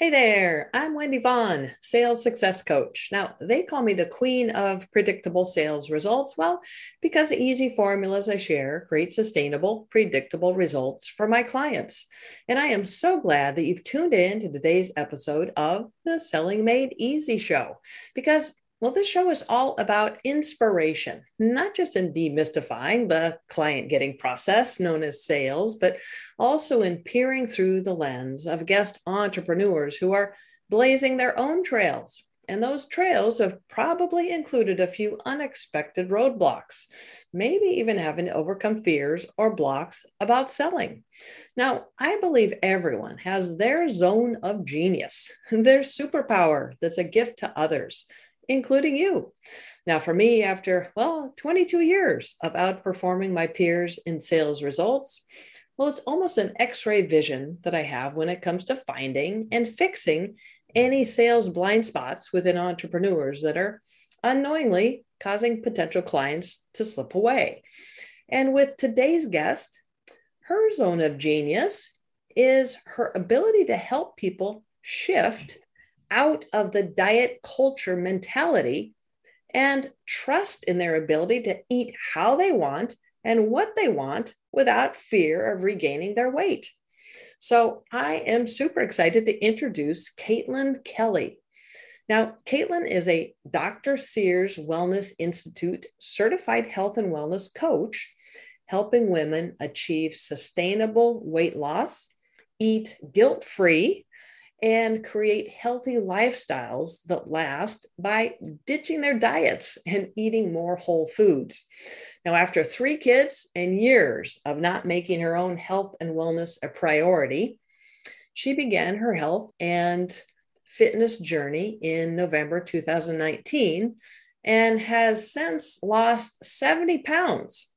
Hey there, I'm Wendy Vaughn, sales success coach. Now, they call me the queen of predictable sales results. Well, because the easy formulas I share create sustainable, predictable results for my clients. And I am so glad that you've tuned in to today's episode of the Selling Made Easy show because well, this show is all about inspiration, not just in demystifying the client getting process known as sales, but also in peering through the lens of guest entrepreneurs who are blazing their own trails. And those trails have probably included a few unexpected roadblocks, maybe even having to overcome fears or blocks about selling. Now, I believe everyone has their zone of genius, their superpower that's a gift to others including you. Now, for me, after, well, 22 years of outperforming my peers in sales results, well, it's almost an x ray vision that I have when it comes to finding and fixing any sales blind spots within entrepreneurs that are unknowingly causing potential clients to slip away. And with today's guest, her zone of genius is her ability to help people shift out of the diet culture mentality and trust in their ability to eat how they want and what they want without fear of regaining their weight. So I am super excited to introduce Caitlin Kelley. Now, Caitlin is a Dr. Sears Wellness Institute certified health and wellness coach, helping women achieve sustainable weight loss, eat guilt free, and create healthy lifestyles that last by ditching their diets and eating more whole foods. Now, after three kids and years of not making her own health and wellness a priority, she began her health and fitness journey in November 2019 and has since lost 70 pounds.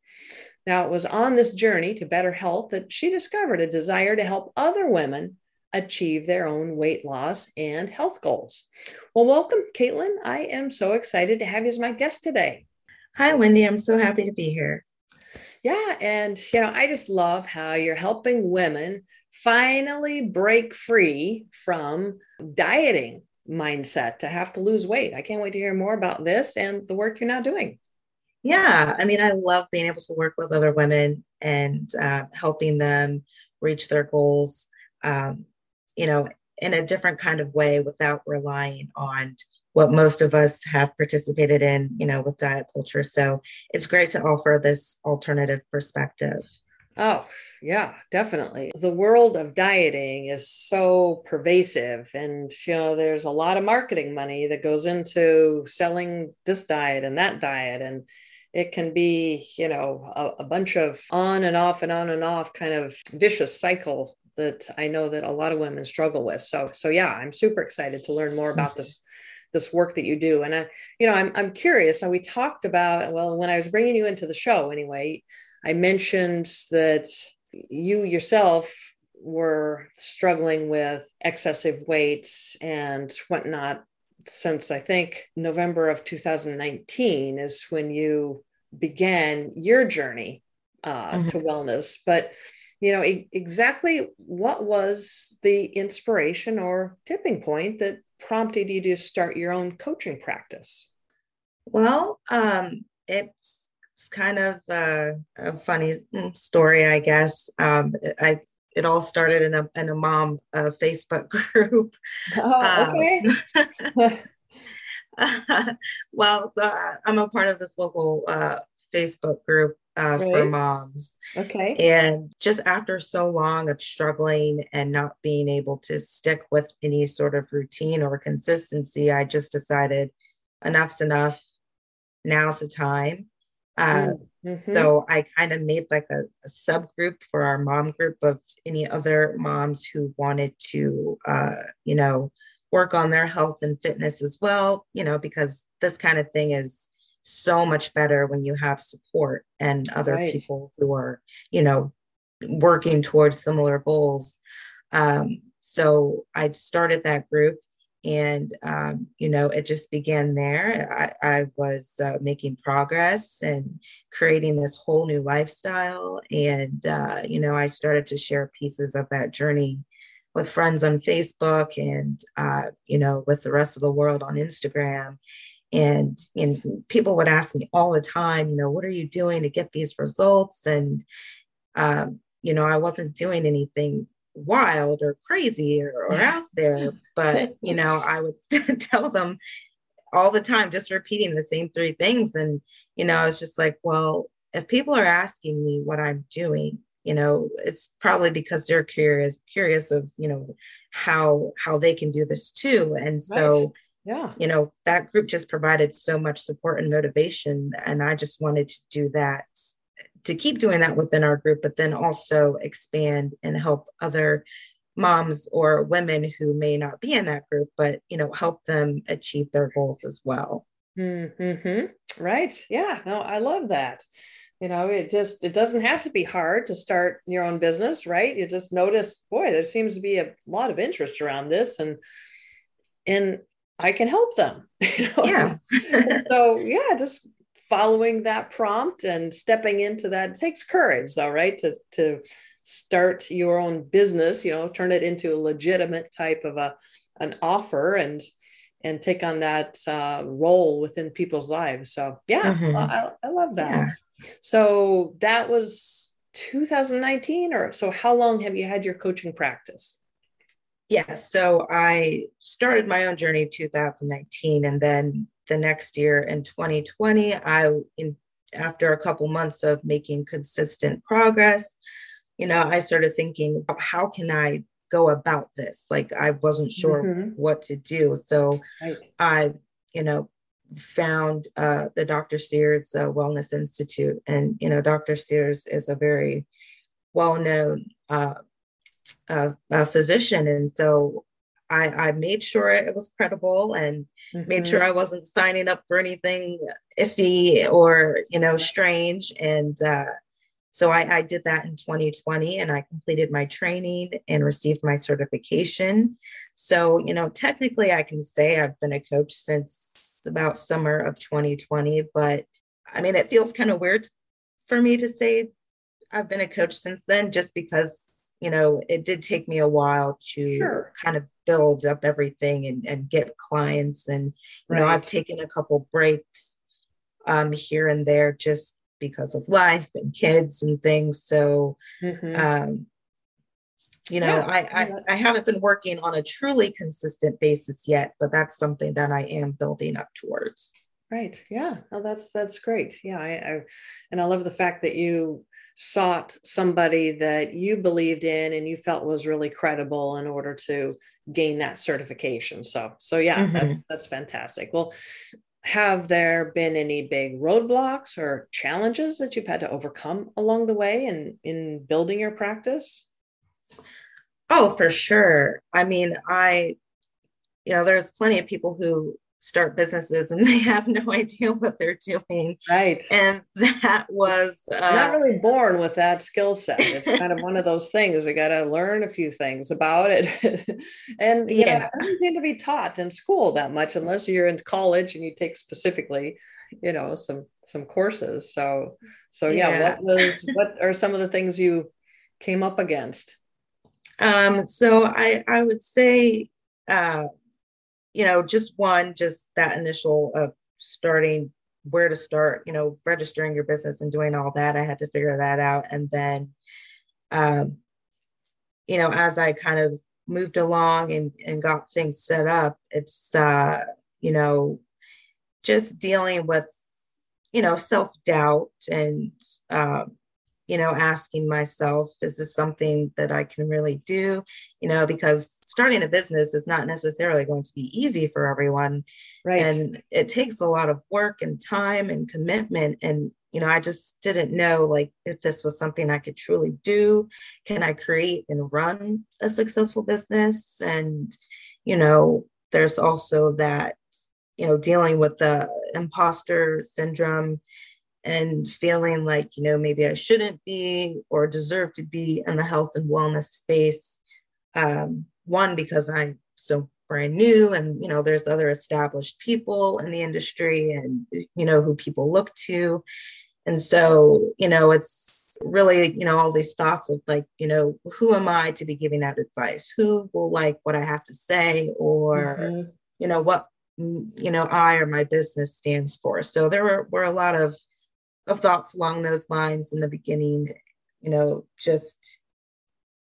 Now, it was on this journey to better health that she discovered a desire to help other women achieve their own weight loss and health goals. Well, welcome, Caitlin. I am so excited to have you as my guest today. Hi, Wendy. I'm so happy to be here. Yeah. And, you know, I just love how you're helping women finally break free from dieting mindset to have to lose weight. I can't wait to hear more about this and the work you're now doing. Yeah. I mean, I love being able to work with other women and uh, helping them reach their goals. Um, you know, in a different kind of way without relying on what most of us have participated in, you know, with diet culture. So it's great to offer this alternative perspective. Oh, yeah, definitely. The world of dieting is so pervasive, and you know, there's a lot of marketing money that goes into selling this diet and that diet, and it can be, you know, a, a bunch of on and off and on and off kind of vicious cycle that I know that a lot of women struggle with. So, so yeah, I'm super excited to learn more about this this work that you do. And I, you know, I'm I'm curious. So we talked about well, when I was bringing you into the show, anyway, I mentioned that you yourself were struggling with excessive weight and whatnot since I think November of 2019 is when you began your journey uh, mm-hmm. to wellness. But you know e- exactly what was the inspiration or tipping point that prompted you to start your own coaching practice? Well um, it's, it's kind of uh, a funny story i guess. Um, i it all started in a in a mom uh, facebook group. Oh okay. Um, well so i'm a part of this local uh, facebook group uh, right. for moms. Okay. And just after so long of struggling and not being able to stick with any sort of routine or consistency, I just decided enough's enough. Now's the time. Uh, mm-hmm. So I kind of made like a, a, subgroup for our mom group of any other moms who wanted to, uh, you know, work on their health and fitness as well, you know, because this kind of thing is so much better when you have support and other right. people who are, you know, working towards similar goals. Um, so I started that group and um, you know it just began there i, I was uh, making progress and creating this whole new lifestyle and uh, you know i started to share pieces of that journey with friends on Facebook and, uh, you know, with the rest of the world on Instagram. And, and people would ask me all the time, you know, what are you doing to get these results? And, um, you know, I wasn't doing anything wild or crazy or, or out there, but, you know, I would tell them all the time, just repeating the same three things. And, you know, I was just like, well, if people are asking me what I'm doing, you know it's probably because they're curious curious of you know how how they can do this too and so right. Yeah. You know that group just provided so much support and motivation and i just wanted to do that to keep doing that within our group but then also expand and help other moms or women who may not be in that group but you know help them achieve their goals as well. Mm-hmm. right. Yeah. No i love that. You know it just it doesn't have to be hard to start your own business right? You just notice boy there seems to be a lot of interest around this and and i can help them you know? yeah so yeah just following that prompt and stepping into that takes courage though right to to start your own business you know turn it into a legitimate type of a an offer and and take on that uh, role within people's lives so yeah mm-hmm. I, I, love that yeah. So that was 2019, or so how long have you had your coaching practice? Yes. So I started my own journey in 2019, and then the next year in 2020, I, in, after a couple months of making consistent progress, you know, I started thinking, how can I go about this? Like I wasn't sure mm-hmm. what to do. So right. I, you know, found uh, the Dr. Sears uh, Wellness Institute. And, you know, Dr. Sears is a very well known uh, uh, physician. And so I, I, made sure it was credible and mm-hmm. made sure I wasn't signing up for anything iffy or, you know, strange. And uh, so I, I did that in 2020 and I completed my training and received my certification. So, you know, technically I can say I've been a coach since about summer of 2020. But I mean, it feels kind of weird for me to say I've been a coach since then, just because, you know, it did take me a while to sure. kind of build up everything and, and get clients. And, you right. know, I've taken a couple breaks um, here and there just because of life and kids and things. So, mm-hmm. um, you know yeah. I, I i haven't been working on a truly consistent basis yet but that's something that i am building up towards right yeah oh that's that's great yeah I, I and i love the fact that you sought somebody that you believed in and you felt was really credible in order to gain that certification so so yeah mm-hmm. that's that's fantastic well have there been any big roadblocks or challenges that you've had to overcome along the way in in building your practice Oh, for sure. I mean, I, you know, there's plenty of people who start businesses and they have no idea what they're doing. Right. And that was uh, not really born with that skill set. It's kind of one of those things. You got to learn a few things about it. and yeah, know, it doesn't seem to be taught in school that much unless you're in college and you take specifically, you know, some some courses. So so yeah, yeah. what was what are some of the things you came up against? Um, so I, I would say, uh, you know, just one, just that initial of starting where to start, you know, registering your business and doing all that. I had to figure that out. And then, um, you know, as I kind of moved along and, and got things set up, it's, uh, you know, just dealing with, you know, self doubt and, um, you know, asking myself, is this something that I can really do? You know, because starting a business is not necessarily going to be easy for everyone. Right. And it takes a lot of work and time and commitment. And, you know, I just didn't know like if this was something I could truly do. Can I create and run a successful business? And, you know, there's also that, you know, dealing with the imposter syndrome and feeling like, you know, maybe I shouldn't be or deserve to be in the health and wellness space. Um, one, because I'm so brand new and, you know, there's other established people in the industry and, you know, who people look to. And so, you know, it's, really, you know, all these thoughts of like, you know, who am I to be giving that advice? Who will like what I have to say or, mm-hmm. you know, what, you know, I or my business stands for. So there were, were a lot of, of thoughts along those lines in the beginning, you know, just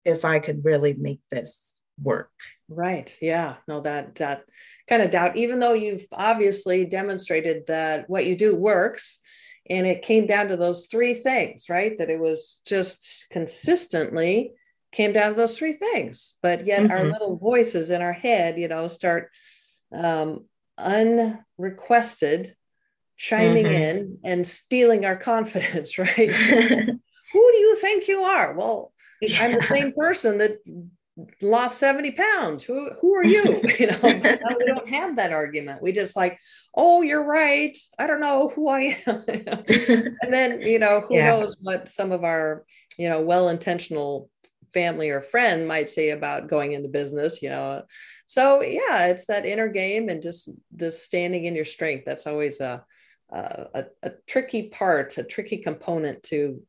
if I could really make this work. Right. Yeah. No, that that kind of doubt, even though you've obviously demonstrated that what you do works. And it came down to those three things, right? That it was just consistently came down to those three things. But yet mm-hmm. our little voices in our head, you know, start um, unrequested chiming mm-hmm. in and stealing our confidence, right? Who do you think you are? Well, yeah. I'm the same person that lost 70 pounds who who are you you know we don't have that argument we just like oh you're right i don't know who i am and then you know who yeah. knows what some of our you know well-intentional family or friend might say about going into business you know so yeah it's that inner game and just the standing in your strength that's always a a, a tricky part a tricky component to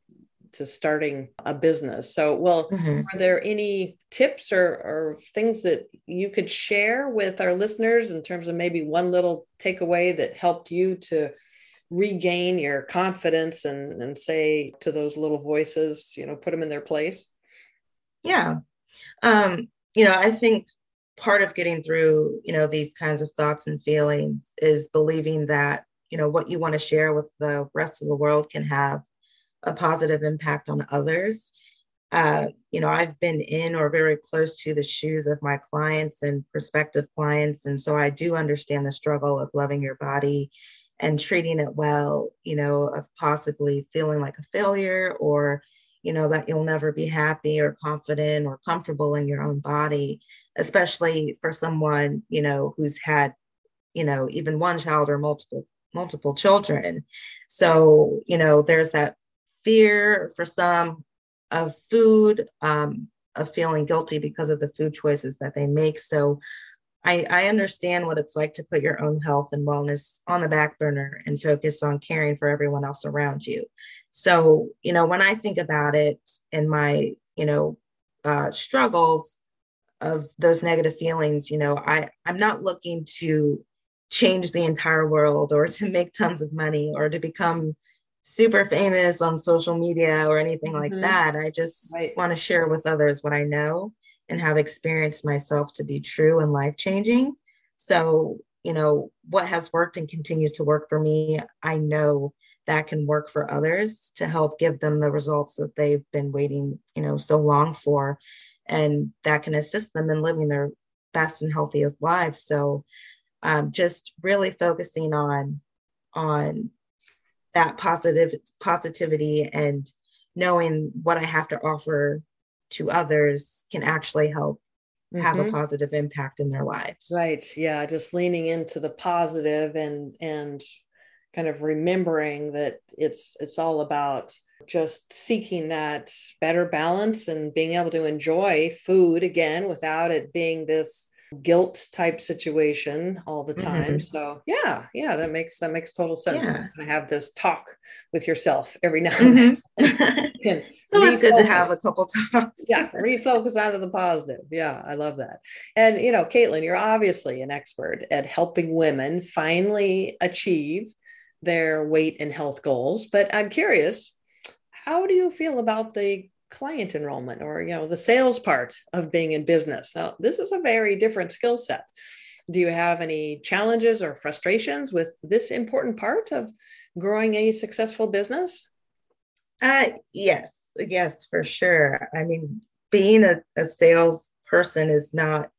to starting a business. So, well, mm-hmm. are there any tips or, or things that you could share with our listeners in terms of maybe one little takeaway that helped you to regain your confidence and, and say to those little voices, you know, put them in their place? Yeah. Um, you know, I think part of getting through, you know, these kinds of thoughts and feelings is believing that, you know, what you want to share with the rest of the world can have a positive impact on others. Uh, you know, I've been in or very close to the shoes of my clients and prospective clients. And so I do understand the struggle of loving your body and treating it well, you know, of possibly feeling like a failure or, you know, that you'll never be happy or confident or comfortable in your own body, especially for someone, you know, who's had, you know, even one child or multiple multiple children. So, you know, there's that fear for some of food, um, of feeling guilty because of the food choices that they make. So I, I understand what it's like to put your own health and wellness on the back burner and focus on caring for everyone else around you. So, you know, when I think about it and my, you know, uh, struggles of those negative feelings, you know, I, I'm not looking to change the entire world or to make tons of money or to become super famous on social media or anything mm-hmm. like that. I just right. want to share with others what I know and have experienced myself to be true and life changing. So, you know, what has worked and continues to work for me, I know that can work for others to help give them the results that they've been waiting, you know, so long for. And that can assist them in living their best and healthiest lives. So, um, just really focusing on on that positive positivity and knowing what I have to offer to others can actually help have mm-hmm. a positive impact in their lives. Right. Yeah. Just leaning into the positive and and kind of remembering that it's it's all about just seeking that better balance and being able to enjoy food again without it being this guilt type situation all the time. Mm-hmm. So yeah, yeah, that makes that makes total sense. Yeah. to have this talk with yourself every now and then. Mm-hmm. so it's good to have a couple times. yeah, refocus onto the positive. Yeah, I love that. And you know, Caitlin, you're obviously an expert at helping women finally achieve their weight and health goals. But I'm curious, how do you feel about the client enrollment or you know the sales part of being in business. Now this is a very different skill set. Do you have any challenges or frustrations with this important part of growing a successful business? Uh yes yes for sure. I mean being a, a sales person is not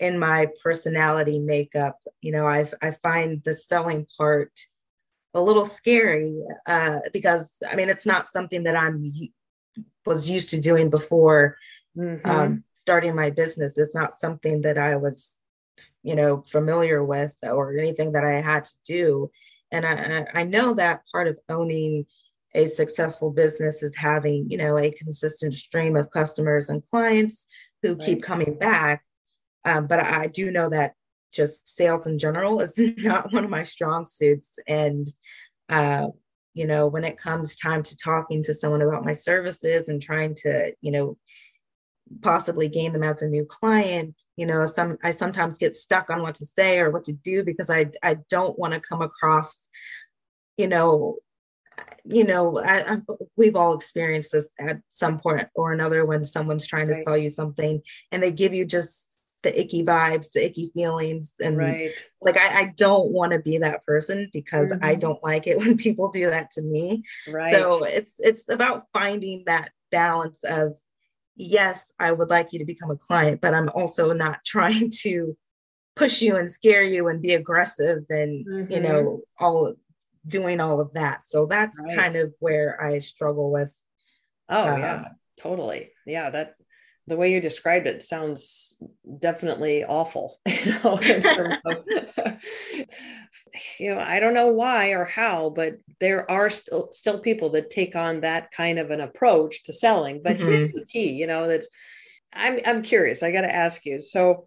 in my personality makeup. You know i i find the selling part a little scary uh, because I mean it's not something that I'm was used to doing before mm-hmm. um, starting my business. It's not something that I was, you know, familiar with or anything that I had to do. And I, I know that part of owning a successful business is having, you know, a consistent stream of customers and clients who right. keep coming back. Um, but I do know that just sales in general is not one of my strong suits. And uh, you know, when it comes time to talking to someone about my services and trying to, you know, possibly gain them as a new client, you know, some I sometimes get stuck on what to say or what to do because I I don't want to come across, you know, you know, I, I, we've all experienced this at some point or another when someone's trying to sell you something and they give you just the icky vibes, the icky feelings. And right. like, I, I don't want to be that person because mm-hmm. I don't like it when people do that to me. Right. So it's, it's about finding that balance of, yes, I would like you to become a client, but I'm also not trying to push you and scare you and be aggressive and, mm-hmm. you know, all doing all of that. So that's right. kind of where I struggle with. Oh, uh, yeah, totally. Yeah, that the way you described it sounds definitely awful you know, of, you know i don't know why or how but there are still still people that take on that kind of an approach to selling but mm-hmm. here's the key you know that's i'm i'm curious i got to ask you so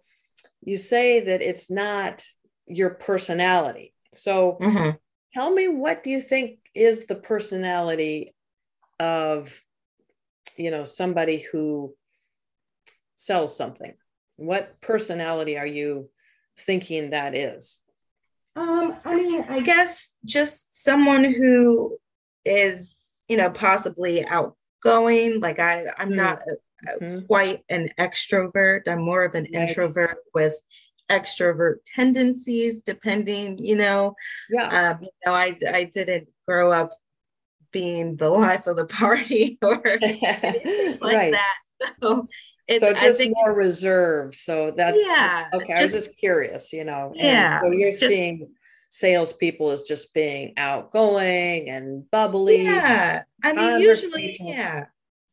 you say that it's not your personality so mm-hmm. tell me what do you think is the personality of you know somebody who sell something what personality are you thinking that is um i mean i guess just someone who is you know possibly outgoing like i i'm mm-hmm. not a, a, mm-hmm. quite an extrovert i'm more of an right. introvert with extrovert tendencies depending you know yeah um, you know i i didn't grow up being the life of the party or like right. that so so just more reserved. So that's yeah. Okay, just, I was just curious, you know. Yeah. so you're just, seeing salespeople as just being outgoing and bubbly. Yeah. I mean, usually, yeah.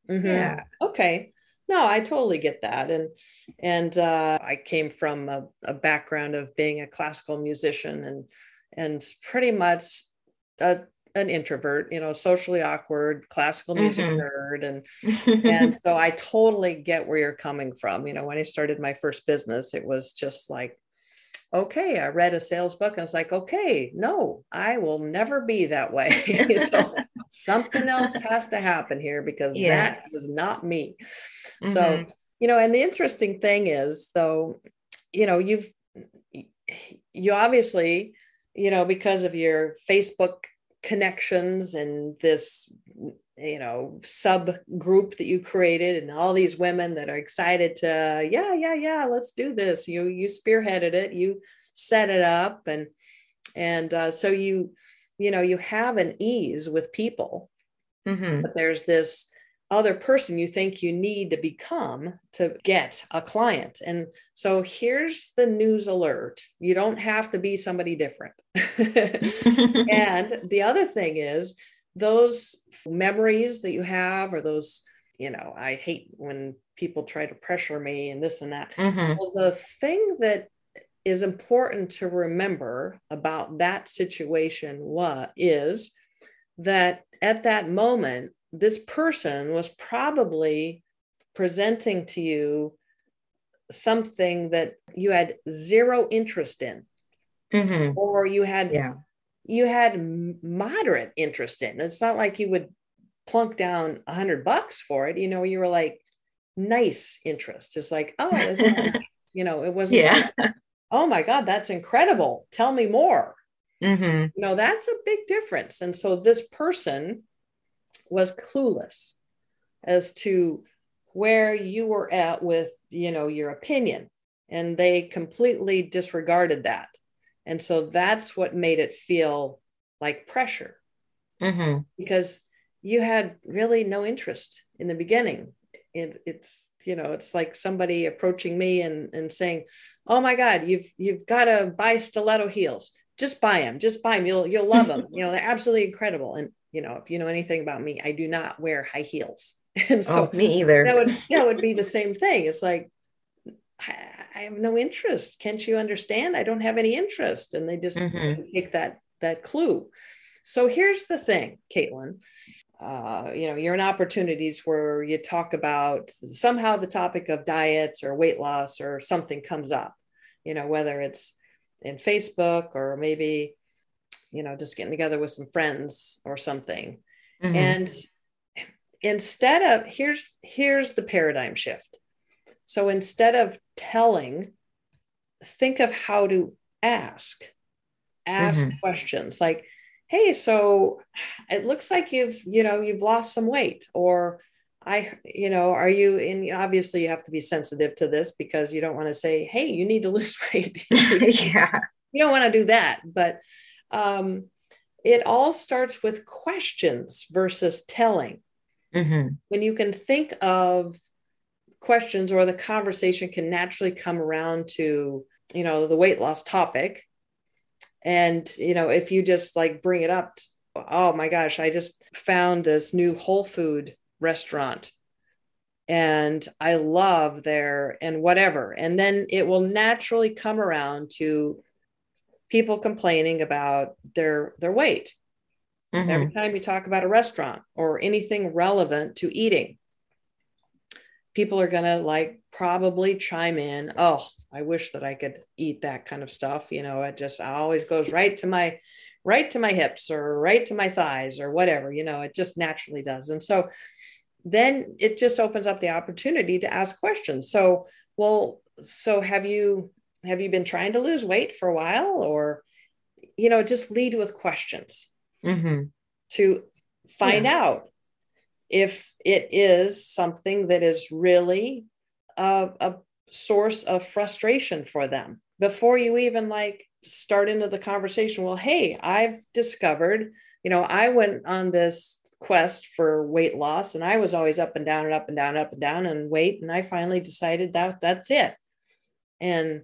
Mm-hmm. Yeah. Okay. No, I totally get that, and and uh, I came from a, a background of being a classical musician, and and pretty much a an introvert, you know, socially awkward, classical music mm-hmm. nerd. And and so I totally get where you're coming from. You know, when I started my first business, it was just like, okay, I read a sales book and it's like, okay, no, I will never be that way. so something else has to happen here because yeah. that is not me. Mm-hmm. So, you know, and the interesting thing is though, you know, you've you obviously, you know, because of your Facebook connections and this you know subgroup that you created and all these women that are excited to yeah yeah yeah let's do this. You you spearheaded it. You set it up and and uh, so you you know you have an ease with people. Mm-hmm. but there's this other person you think you need to become to get a client. And so here's the news alert you don't have to be somebody different. and the other thing is, those memories that you have, or those, you know, I hate when people try to pressure me and this and that. Mm-hmm. Well, the thing that is important to remember about that situation what is that at that moment this person was probably presenting to you something that you had zero interest in. Mm-hmm. or you had yeah. you had moderate interest in. It's not like you would plunk down a hundred bucks for it. You know you were like nice interest. It's like oh you know it wasn't yeah. Like, oh my god that's incredible. Tell me more. Mm-hmm. you know that's a big difference. And so this person was clueless as to where you were at with you know your opinion. And they completely disregarded that. And so that's what made it feel like pressure. Mm-hmm. because you had really no interest in the beginning. It, it's you know it's like somebody approaching me and, and saying oh my god you've you've got to buy stiletto heels. Just buy them just buy them you'll you'll love them you know they're absolutely incredible. And you know, if you know anything about me, I do not wear high heels. And so oh, me either. That would that would be the same thing. It's like I, I, have no interest. Can't you understand? I don't have any interest. And they just mm-hmm. take that that clue. So here's the thing, Caitlin. Uh, you know, you're in opportunities where you talk about somehow the topic of diets or weight loss or something comes up, you know, whether it's in Facebook or maybe you know, just getting together with some friends or something. Mm-hmm. And instead of here's here's the paradigm shift. So instead of telling, think of how to ask. Ask mm-hmm. questions like, hey, so it looks like you've, you know, you've lost some weight or I, you know, are you in? Obviously, you have to be sensitive to this because you don't want to say, "Hey, you need to lose weight." yeah, you don't want to do that. But um, it all starts with questions versus telling. Mm-hmm. When you can think of questions, or the conversation can naturally come around to, you know, the weight loss topic, and you know, if you just like bring it up, oh my gosh, I just found this new whole food restaurant and I love there and whatever. And then it will naturally come around to people complaining about their their weight. Mm-hmm. Every time you talk about a restaurant or anything relevant to eating, people are going to like probably chime in, "Oh, I wish that I could eat that kind of stuff." You know, it just always goes right to my right to my hips or right to my thighs or whatever, you know, it just naturally does. And so then it just opens up the opportunity to ask questions. So, well, so have you have you been trying to lose weight for a while or you know, just lead with questions mm-hmm. to find yeah. out if it is something that is really a, a source of frustration for them before you even like start into the conversation well hey i've discovered you know i went on this quest for weight loss and i was always up and down and up and down up and down and weight and i finally decided that that's it and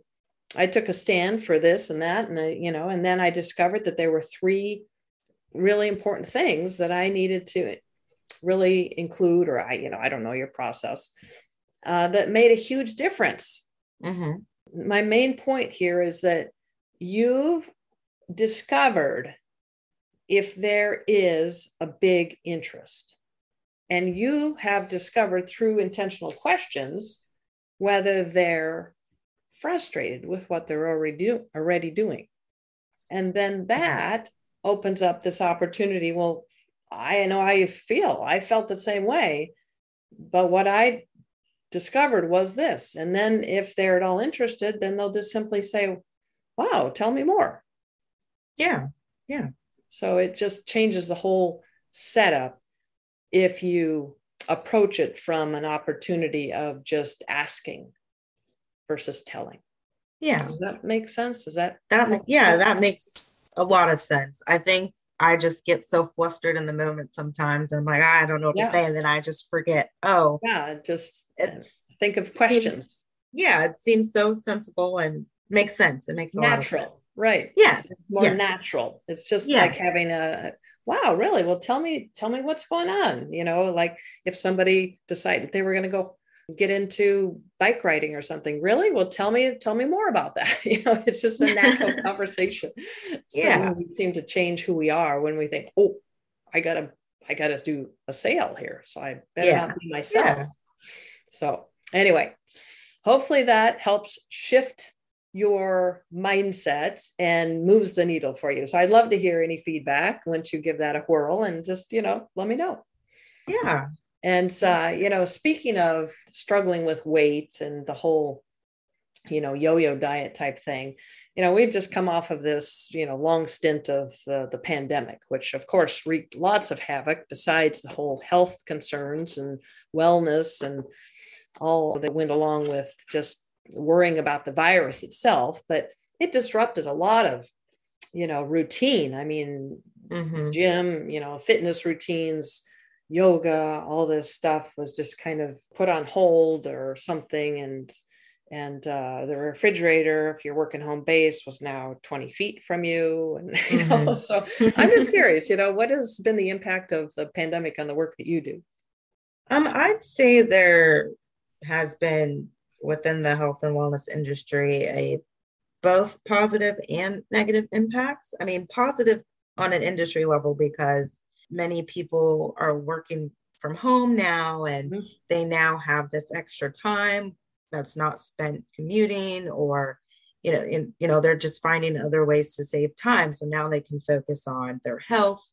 i took a stand for this and that and I, you know and then i discovered that there were three really important things that i needed to really include or i you know i don't know your process uh, that made a huge difference mm-hmm. my main point here is that you've discovered if there is a big interest. And you have discovered through intentional questions whether they're frustrated with what they're already, do, already doing. And then that opens up this opportunity. Well, I know how you feel. I felt the same way. But what I discovered was this. And then if they're at all interested, then they'll just simply say, wow, tell me more. Yeah. Yeah. So it just changes the whole setup if you approach it from an opportunity of just asking versus telling. Yeah. Does that make sense? Does that that make, yeah, that makes a lot of sense. I think I just get so flustered in the moment sometimes. And I'm like, I don't know what yeah. to say. And then I just forget, oh. Yeah, just uh, it's, think of questions. yeah, it seems so sensible and makes sense. It makes a natural. Right. Yeah. It's more yeah. natural. It's just yeah. like having a wow, really? Well, tell me, tell me what's going on. You know, like if somebody decided they were going to go get into bike riding or something really well tell me tell me more about that you know it's just a natural conversation yeah we seem to change who we are when we think oh i gotta i gotta do a sale here so i better yeah. not be myself yeah. so anyway hopefully that helps shift your mindset and moves the needle for you. So I'd love to hear any feedback once you give that a whirl and just, you know, let me know. Yeah. And, uh, you know, speaking of struggling with weight and the whole, you know, yo yo diet type thing, you know, we've just come off of this, you know, long stint of uh, the pandemic, which of course wreaked lots of havoc besides the whole health concerns and wellness and all that went along with just worrying about the virus itself, but it disrupted a lot of, you know, routine. I mean, mm-hmm. gym, you know, fitness routines, yoga, all this stuff was just kind of put on hold or something. And and uh, the refrigerator, if you're working home base, was now 20 feet from you. And you know, mm-hmm. so I'm just curious, you know, what has been the impact of the pandemic on the work that you do? Um, I'd say there has been within the health and wellness industry a both positive and negative impacts. I mean, positive on an industry level because many people are working from home now and mm-hmm. they now have this extra time that's not spent commuting or you know, in, you know, they're just finding other ways to save time. So now they can focus on their health,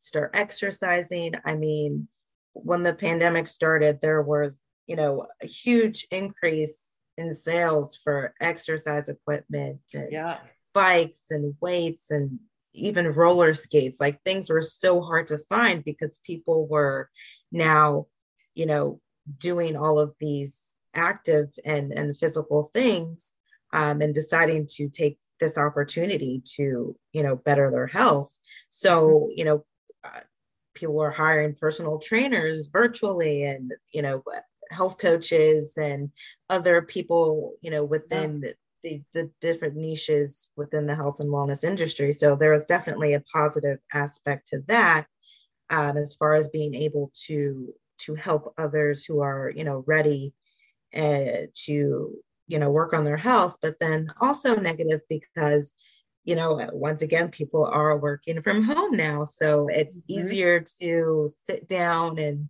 start exercising. I mean, when the pandemic started, there was, you know, a huge increase in sales for exercise equipment and yeah. bikes and weights and even roller skates. Like things were so hard to find because people were now, you know, doing all of these active and, and physical things um, and deciding to take this opportunity to you know better their health so mm-hmm. you know uh, people are hiring personal trainers virtually and you know health coaches and other people you know within yeah. The, the different niches within the health and wellness industry so there is definitely a positive aspect to that um, as far as being able to to help others who are you know ready uh, to you know work on their health but then also negative because you know once again people are working from home now so it's mm-hmm. easier to sit down and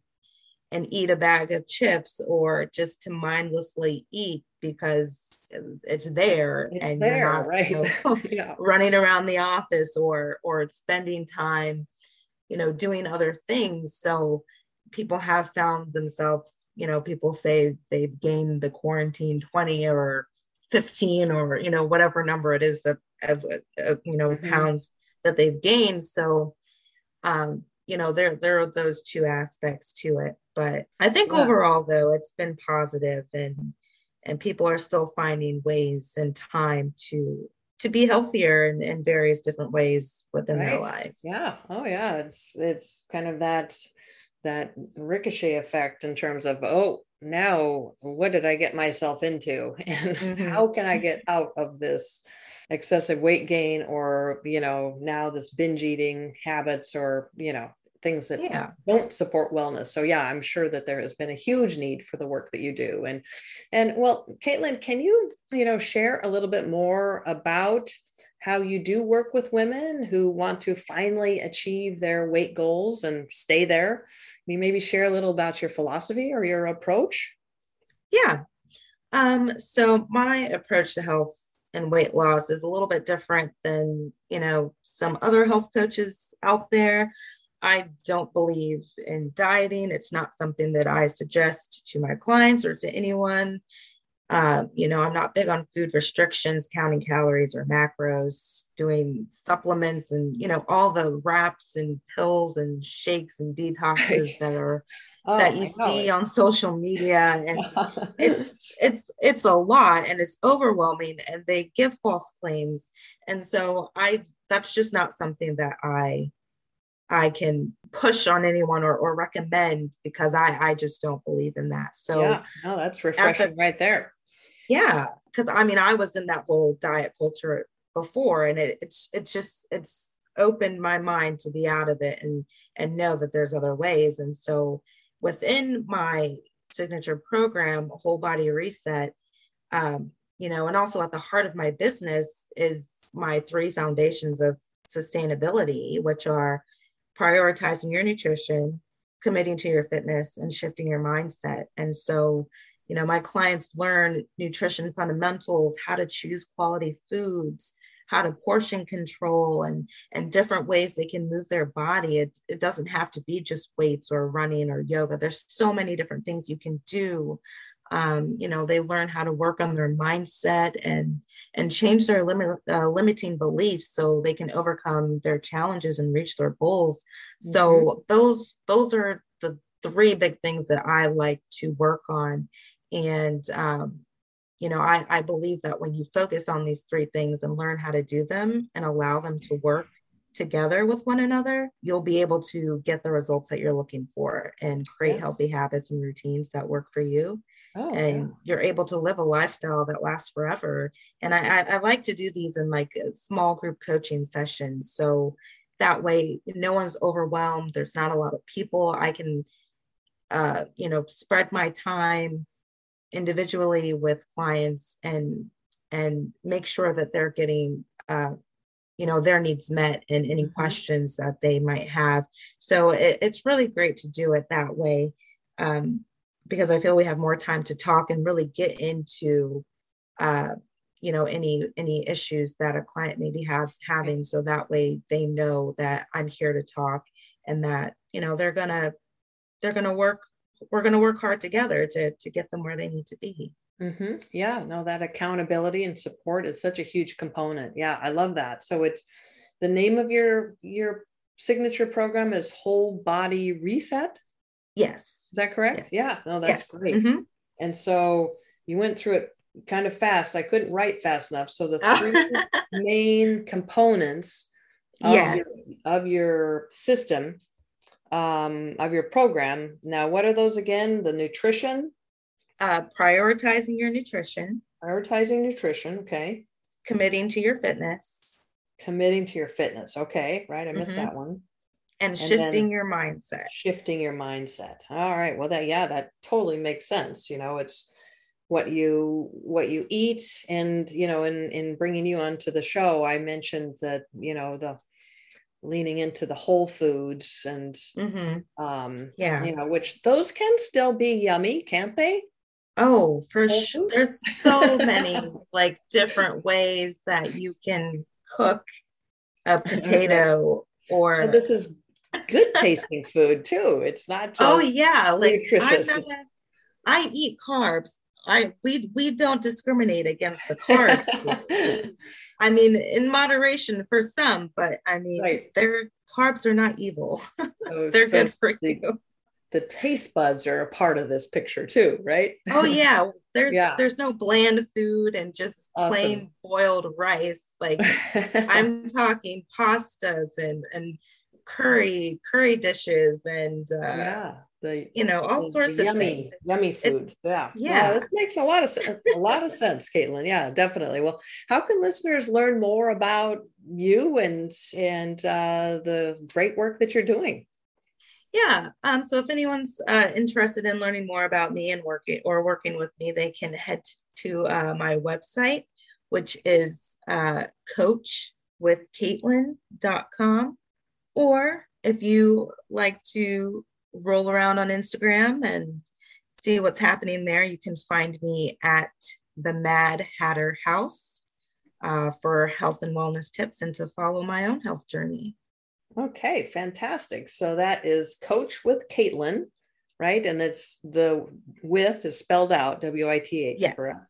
and eat a bag of chips or just to mindlessly eat because it's there it's and there, you're not right. you know, yeah. running around the office or or spending time you know doing other things so people have found themselves, you know, people say they've gained the quarantine 20 or 15 or, you know, whatever number it is of, of, of you know, mm-hmm. pounds that they've gained. So, um, you know, there, there are those two aspects to it. But I think yeah. overall, though, it's been positive and, and people are still finding ways and time to to be healthier in, in various different ways within right. their lives. Yeah. Oh yeah. It's it's kind of that that ricochet effect in terms of oh now what did i get myself into and mm-hmm. how can i get out of this excessive weight gain or you know now this binge eating habits or you know things that yeah. don't support wellness so yeah i'm sure that there has been a huge need for the work that you do and and well caitlin can you you know share a little bit more about how you do work with women who want to finally achieve their weight goals and stay there. Can you maybe share a little about your philosophy or your approach? Yeah. Um, so my approach to health and weight loss is a little bit different than you know some other health coaches out there. I don't believe in dieting. It's not something that I suggest to my clients or to anyone. Uh, you know, I'm not big on food restrictions, counting calories or macros, doing supplements and, you know, all the wraps and pills and shakes and detoxes that are oh, that you see on social media. And it's it's it's a lot and it's overwhelming and they give false claims. And so I that's just not something that I I can push on anyone or, or recommend because I, I just don't believe in that. So yeah, no, that's refreshing the, right there. Yeah. Cause I mean, I was in that whole diet culture before and it, it's, it's just, it's opened my mind to be out of it and, and know that there's other ways. And so within my signature program, whole body reset, um, you know, and also at the heart of my business is my three foundations of sustainability, which are prioritizing your nutrition, committing to your fitness, and shifting your mindset. And so, you know, my clients learn nutrition fundamentals, how to choose quality foods, how to portion control and and different ways they can move their body it, it doesn't have to be just weights or running or yoga there's so many different things you can do um, you know they learn how to work on their mindset and and change their limit uh, limiting beliefs so they can overcome their challenges and reach their goals mm-hmm. so those those are the three big things that i like to work on and um, you know I, I believe that when you focus on these three things and learn how to do them and allow them to work together with one another, you'll be able to get the results that you're looking for and create yes. healthy habits and routines that work for you. Oh, and yeah. you're able to live a lifestyle that lasts forever. And I, I, I like to do these in like small group coaching sessions. So that way, no one's overwhelmed. There's not a lot of people. I can, uh, you know, spread my time individually with clients and and make sure that they're getting uh, you know their needs met and any mm-hmm. questions that they might have so it, it's really great to do it that way um, because i feel we have more time to talk and really get into uh, you know any any issues that a client may be have having so that way they know that i'm here to talk and that you know they're gonna they're gonna work we're gonna work hard together to to get them where they need to be. Mm-hmm. yeah no that accountability and support is such a huge component. Yeah i love that. So it's the name of your your signature program is whole body reset? Yes is that correct yes. yeah no that's yes. great mm-hmm. and so you went through it kind of fast. I couldn't write fast enough. So the three main components of, yes. your, of your system, um, of your program. Now, what are those again? The nutrition? Uh, prioritizing your nutrition. Prioritizing nutrition. Okay. Committing to your fitness. Committing to your fitness. Okay. Right. I missed mm-hmm. that one. And, and shifting your mindset. Shifting your mindset. All right. Well, that, yeah, that totally makes sense. You know, it's, what you what you eat and you know in in bringing you onto the show i mentioned that you know the leaning into the whole foods and mm-hmm. um yeah you know which those can still be yummy can't they oh for sure there's so many like different ways that you can cook a potato or so this is good tasting food too it's not oh, just oh yeah like nutritious. I eat carbs I we we don't discriminate against the carbs. I mean, in moderation for some, but I mean, right. their carbs are not evil. So, They're so good for the, you. The taste buds are a part of this picture too, right? Oh yeah, there's yeah. there's no bland food and just awesome. plain boiled rice. Like I'm talking pastas and and curry curry dishes and uh, yeah the you know all the, sorts the of yummy things. yummy foods yeah. Yeah. this makes a lot of sense a lot of sense caitlin yeah definitely. Well how can listeners learn more about you and and uh, the great work that you're doing? Yeah um, so if anyone's uh, interested in learning more about me and working or working with me they can head to uh, my website which is uh, coachwithcaitlin.com or if you like to roll around on Instagram and see what's happening there, you can find me at the Mad Hatter House uh, for health and wellness tips and to follow my own health journey. Okay, fantastic. So that is Coach with Caitlin, right? And that's the with is spelled out W I T H. Yes. Correct.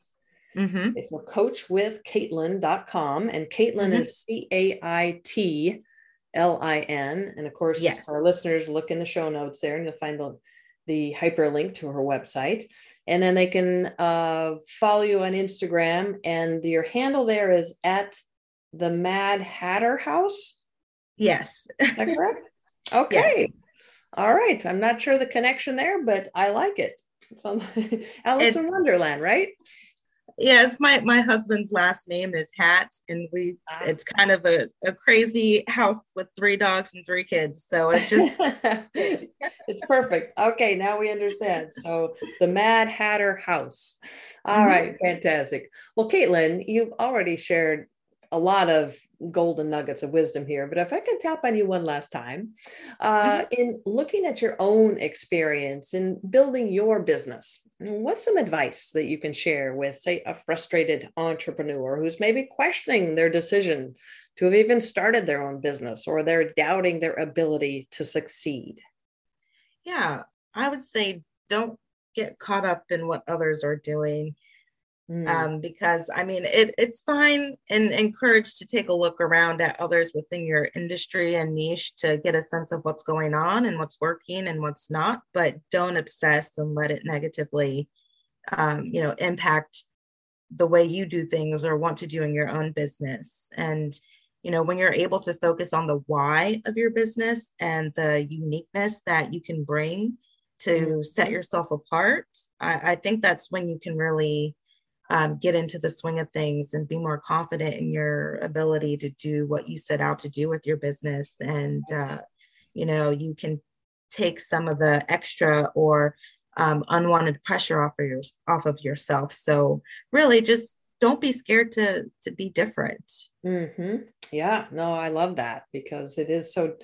Mm-hmm. Okay, so coachwithcaitlin.com and Caitlin mm-hmm. is C A I T L I N. And of course, yes. our listeners look in the show notes there and you'll find the, the hyperlink to her website. And then they can uh, follow you on Instagram. And your handle there is at the Mad Hatter House. Yes. Is that correct? Okay. Yes. All right. I'm not sure the connection there, but I like it. It's on Alice it's, in Wonderland, right? Yeah, it's my my husband's last name is Hat, and we ah. it's kind of a, a crazy house with three dogs and three kids. So it just it's perfect. Okay, now we understand. So the Mad Hatter House. All mm-hmm. right, fantastic. Well, Caitlin, you've already shared a lot of golden nuggets of wisdom here, but if I can tap on you one last time, uh, mm-hmm. in looking at your own experience in building your business, what's some advice that you can share with, say, a frustrated entrepreneur who's maybe questioning their decision to have even started their own business or they're doubting their ability to succeed? Yeah, I would say don't get caught up in what others are doing Mm. Um, because I mean, it, it's fine and encouraged to take a look around at others within your industry and niche to get a sense of what's going on and what's working and what's not, but don't obsess and let it negatively, um, you know, impact the way you do things or want to do in your own business. And, you know, when you're able to focus on the why of your business and the uniqueness that you can bring to mm. set yourself apart, I, I think that's when you can really um, get into the swing of things and be more confident in your ability to do what you set out to do with your business. And uh, you know you can take some of the extra or um, unwanted pressure off of your off of yourself. So really just don't be scared to to be different. Mm-hmm. yeah. No i love that because it is so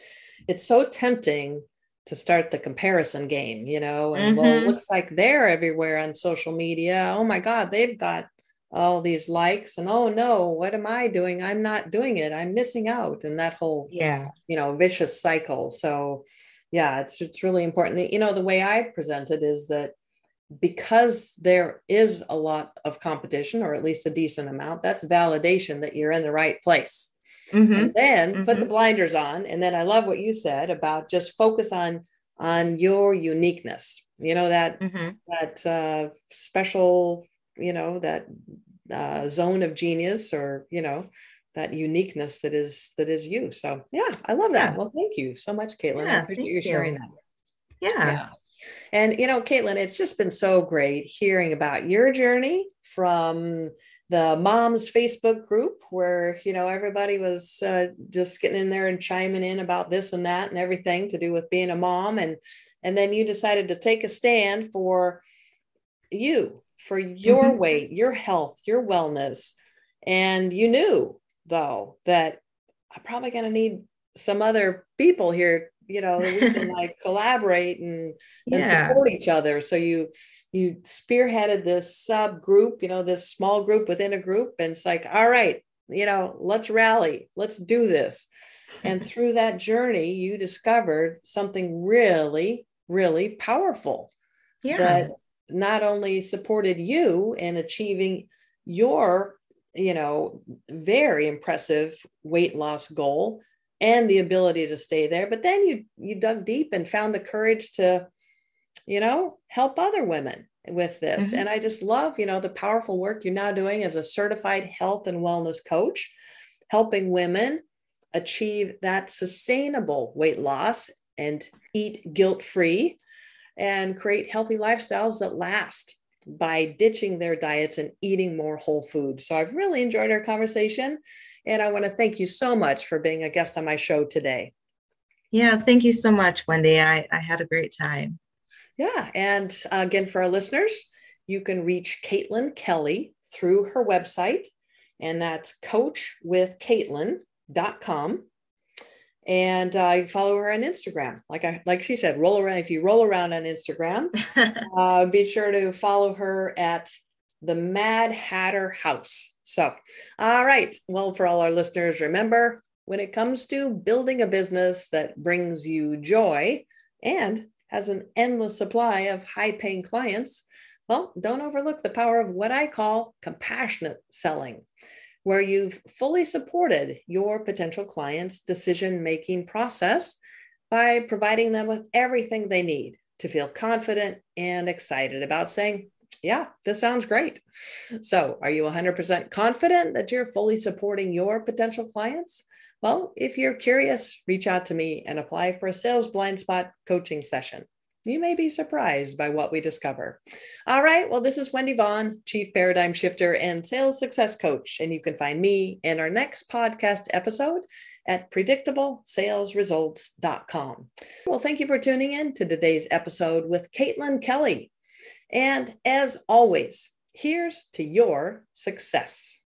it's so tempting to start the comparison game, you know, and mm-hmm. well, it looks like they're everywhere on social media. Oh my God, they've got all these likes and oh no what am i doing? I'm not doing it. I'm missing out. And that whole yeah. you know vicious cycle. So yeah it's it's really important. You know the way i present it is that because there is a lot of competition or at least a decent amount that's validation that you're in the right place mm-hmm. and then mm-hmm. put the mm-hmm. blinders on and then i love what you said about just focus on on your uniqueness you know that mm-hmm. that uh, special you know that uh, zone of genius or you know that uniqueness that is that is you so yeah i love that yeah. well thank you so much caitlin yeah, i appreciate you sharing that yeah. yeah and you know caitlin it's just been so great hearing about your journey from the moms facebook group where you know everybody was uh, just getting in there and chiming in about this and that and everything to do with being a mom and and then you decided to take a stand for you for your mm-hmm. weight, your health, your wellness. And you knew, though, that I'm probably going to need some other people here you know we can like collaborate and, and yeah. support each other so you you spearheaded this subgroup you know this small group within a group and it's like all right you know let's rally let's do this and through that journey you discovered something really really powerful yeah. that not only supported you in achieving your you know very impressive weight loss goal and the ability to stay there but then you you dug deep and found the courage to you know help other women with this mm-hmm. and i just love you know the powerful work you're now doing as a certified health and wellness coach helping women achieve that sustainable weight loss and eat guilt free and create healthy lifestyles that last by ditching their diets and eating more whole food. So I've really enjoyed our conversation. And I want to thank you so much for being a guest on my show today. Yeah, thank you so much, Wendy. I, I had a great time. Yeah. And uh, again, for our listeners, you can reach Caitlin Kelley through her website, and that's coachwithcaitlin.com and uh, follow her on Instagram. Like I like she said, roll around. If you roll around on Instagram, uh, be sure to follow her at the Mad Hatter House. So, all right. Well, for all our listeners, remember when it comes to building a business that brings you joy and has an endless supply of high paying clients, well, don't overlook the power of what I call compassionate selling where you've fully supported your potential client's decision making process by providing them with everything they need to feel confident and excited about saying, Yeah, this sounds great. So, are you 100% confident that you're fully supporting your potential clients? Well, if you're curious, reach out to me and apply for a sales blind spot coaching session you may be surprised by what we discover. All right. Well, this is Wendy Vaughn, Chief Paradigm Shifter and Sales Success Coach. And you can find me in our next podcast episode at predictablesalesresults.com. Well, thank you for tuning in to today's episode with Caitlin Kelley. And as always, here's to your success.